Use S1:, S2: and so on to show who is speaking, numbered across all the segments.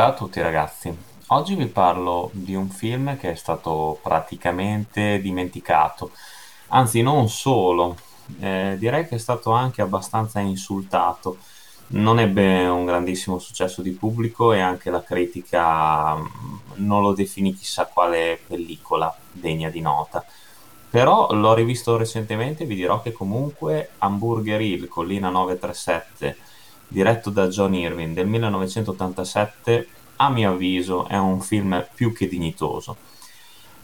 S1: Ciao a tutti ragazzi, oggi vi parlo di un film che è stato praticamente dimenticato, anzi non solo, eh, direi che è stato anche abbastanza insultato, non ebbe un grandissimo successo di pubblico e anche la critica mm, non lo definì chissà quale pellicola degna di nota. Però l'ho rivisto recentemente e vi dirò che comunque Hamburger Hill, Collina 937, diretto da John Irving del 1987, a mio avviso è un film più che dignitoso.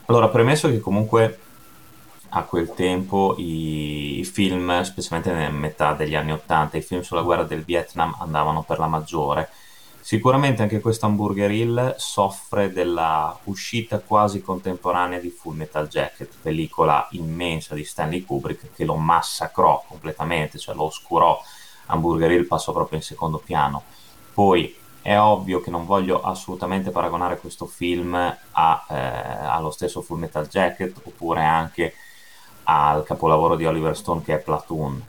S1: Allora, premesso che comunque a quel tempo i, film, specialmente nella metà degli anni 80, i film sulla guerra del Vietnam andavano per la maggiore. Sicuramente anche questo Hamburger Hill soffre della uscita quasi contemporanea di Full Metal Jacket, pellicola immensa di Stanley Kubrick che lo massacrò completamente, cioè lo oscurò Hamburger Hill passò proprio in secondo piano. Poi è ovvio che non voglio assolutamente paragonare questo film a, eh, allo stesso Full Metal Jacket oppure anche al capolavoro di Oliver Stone che è Platoon.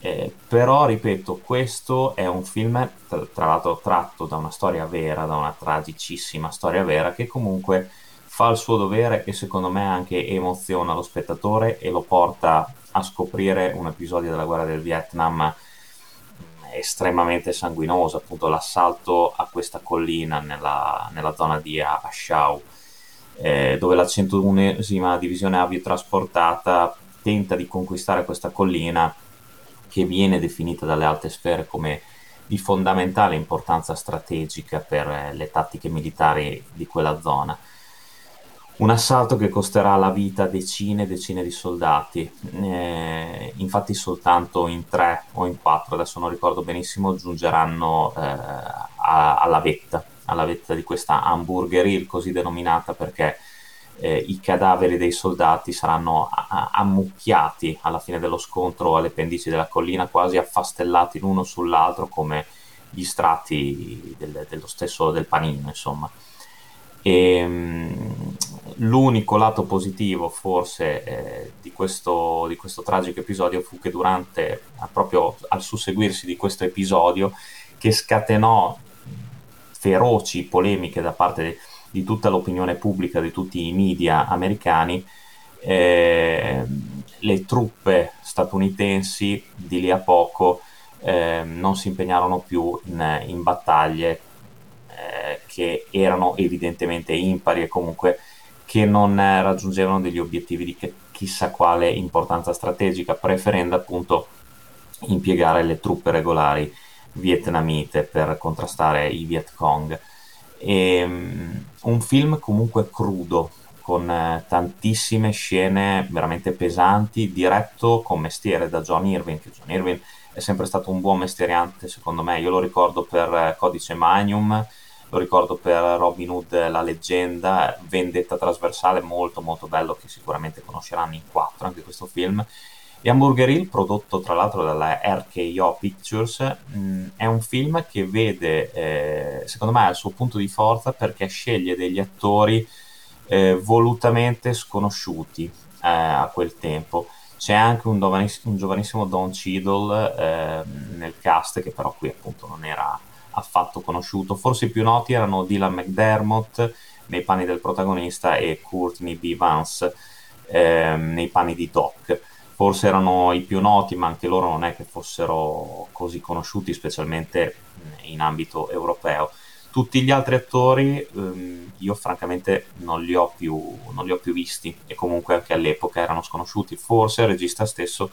S1: Eh, però ripeto, questo è un film tra, tra, l'altro tratto da una storia vera, da una tragicissima storia vera che comunque fa il suo dovere e secondo me anche emoziona lo spettatore e lo porta a scoprire un episodio della guerra del Vietnam estremamente sanguinoso, appunto l'assalto a questa collina nella, nella zona di Ashau, eh, dove la 101esima divisione aviotrasportata tenta di conquistare questa collina che viene definita dalle alte sfere come di fondamentale importanza strategica per eh, le tattiche militari di quella zona un assalto che costerà la vita a decine e decine di soldati. Eh, infatti, soltanto in tre o in quattro, adesso non ricordo benissimo, giungeranno eh, a, alla vetta, alla vetta di questa Hamburger Hill, così denominata perché eh, i cadaveri dei soldati saranno a- ammucchiati alla fine dello scontro alle pendici della collina, quasi affastellati l'uno sull'altro come gli strati del, dello stesso del panino, insomma. E, ehm, l'unico lato positivo forse eh, di, questo, di, questo, tragico episodio fu che durante, proprio al susseguirsi di questo episodio, che scatenò feroci polemiche da parte di, di tutta l'opinione pubblica, di tutti i media americani, eh, le truppe statunitensi di lì a poco eh, non si impegnarono più in, in battaglie eh, che erano evidentemente impari e comunque che non eh, raggiungevano degli obiettivi di chissà quale importanza strategica, preferendo appunto impiegare le truppe regolari vietnamite per contrastare i Viet Cong. E, um, un film comunque crudo, con eh, tantissime scene veramente pesanti, diretto con mestiere da John Irving, che John Irving è sempre stato un buon mestieriante secondo me, io lo ricordo per eh, Codice Magnum, lo ricordo per Robin Hood La leggenda, Vendetta trasversale, molto molto bello che sicuramente conosceranno in quattro anche questo film. E Hamburger Hill, prodotto tra l'altro dalla RKO Pictures, mh, è un film che vede, eh, secondo me, il suo punto di forza perché sceglie degli attori eh, volutamente sconosciuti eh, a quel tempo. C'è anche un, un giovanissimo Don Cheadle eh, nel cast che però qui appunto non era affatto conosciuto. Forse i più noti erano Dylan McDermott nei panni del protagonista e Courtney B. Vance ehm, nei panni di Doc. Forse erano i più noti, ma anche loro non è che fossero così conosciuti, specialmente in ambito europeo. Tutti gli altri attori ehm, io francamente non li, più, non li ho più visti e comunque anche all'epoca erano sconosciuti. Forse il regista stesso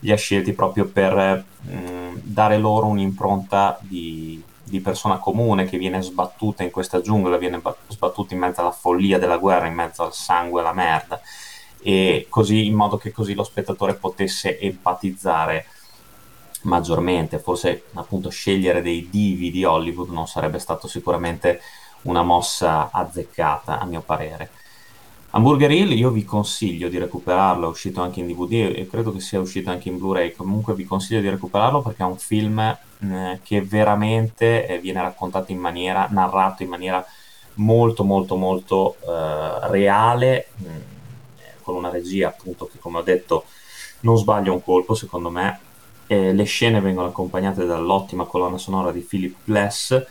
S1: li ha scelti proprio per mh, dare loro un'impronta di, di persona comune che viene sbattuta in questa giungla, viene sbattuta in mezzo alla follia della guerra, in mezzo al sangue e alla merda, e così in modo che così lo spettatore potesse empatizzare maggiormente. Forse appunto scegliere dei divi di Hollywood non sarebbe stato sicuramente una mossa azzeccata, a mio parere. Hamburger Hill io vi consiglio di recuperarlo, è uscito anche in DVD e credo che sia uscito anche in Blu-ray, comunque vi consiglio di recuperarlo perché è un film eh, che veramente eh, viene raccontato in maniera, narrato in maniera molto molto molto eh, reale, mh, con una regia appunto che come ho detto non sbaglia un colpo secondo me, le scene vengono accompagnate dall'ottima colonna sonora di Philip Glass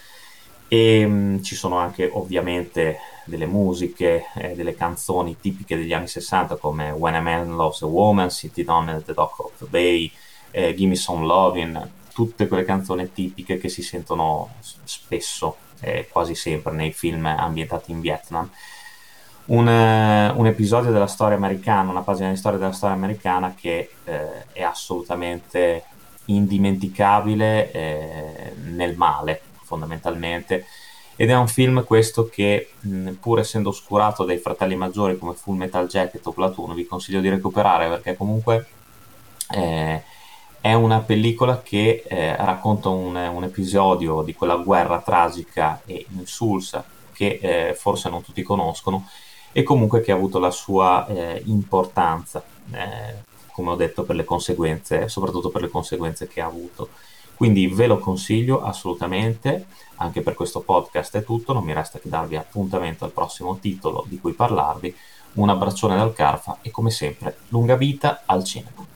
S1: e mh, mm, ci sono anche ovviamente delle musiche, eh, delle canzoni tipiche degli anni 60 come When a Man Loves a Woman, City Down at the Dock of the Bay, eh, Gimme Some Lovin', tutte quelle canzoni tipiche che si sentono spesso, eh, quasi sempre nei film ambientati in Vietnam. Un, eh, un, episodio della storia americana, una pagina di storia della storia americana che eh, è assolutamente indimenticabile eh, nel male, fondamentalmente. Ed è un film questo che, mh, pur essendo oscurato dai fratelli maggiori come Full Metal Jacket o Platoon, vi consiglio di recuperare perché comunque eh, è una pellicola che eh, racconta un, un, episodio di quella guerra tragica e insulsa che eh, forse non tutti conoscono e comunque che ha avuto la sua eh, importanza, eh, come ho detto, per le conseguenze, soprattutto per le conseguenze che ha avuto. Quindi ve lo consiglio assolutamente, anche per questo podcast è tutto, non mi resta che darvi appuntamento al prossimo titolo di cui parlarvi. Un abbraccione dal Carfa e come sempre lunga vita al cinema.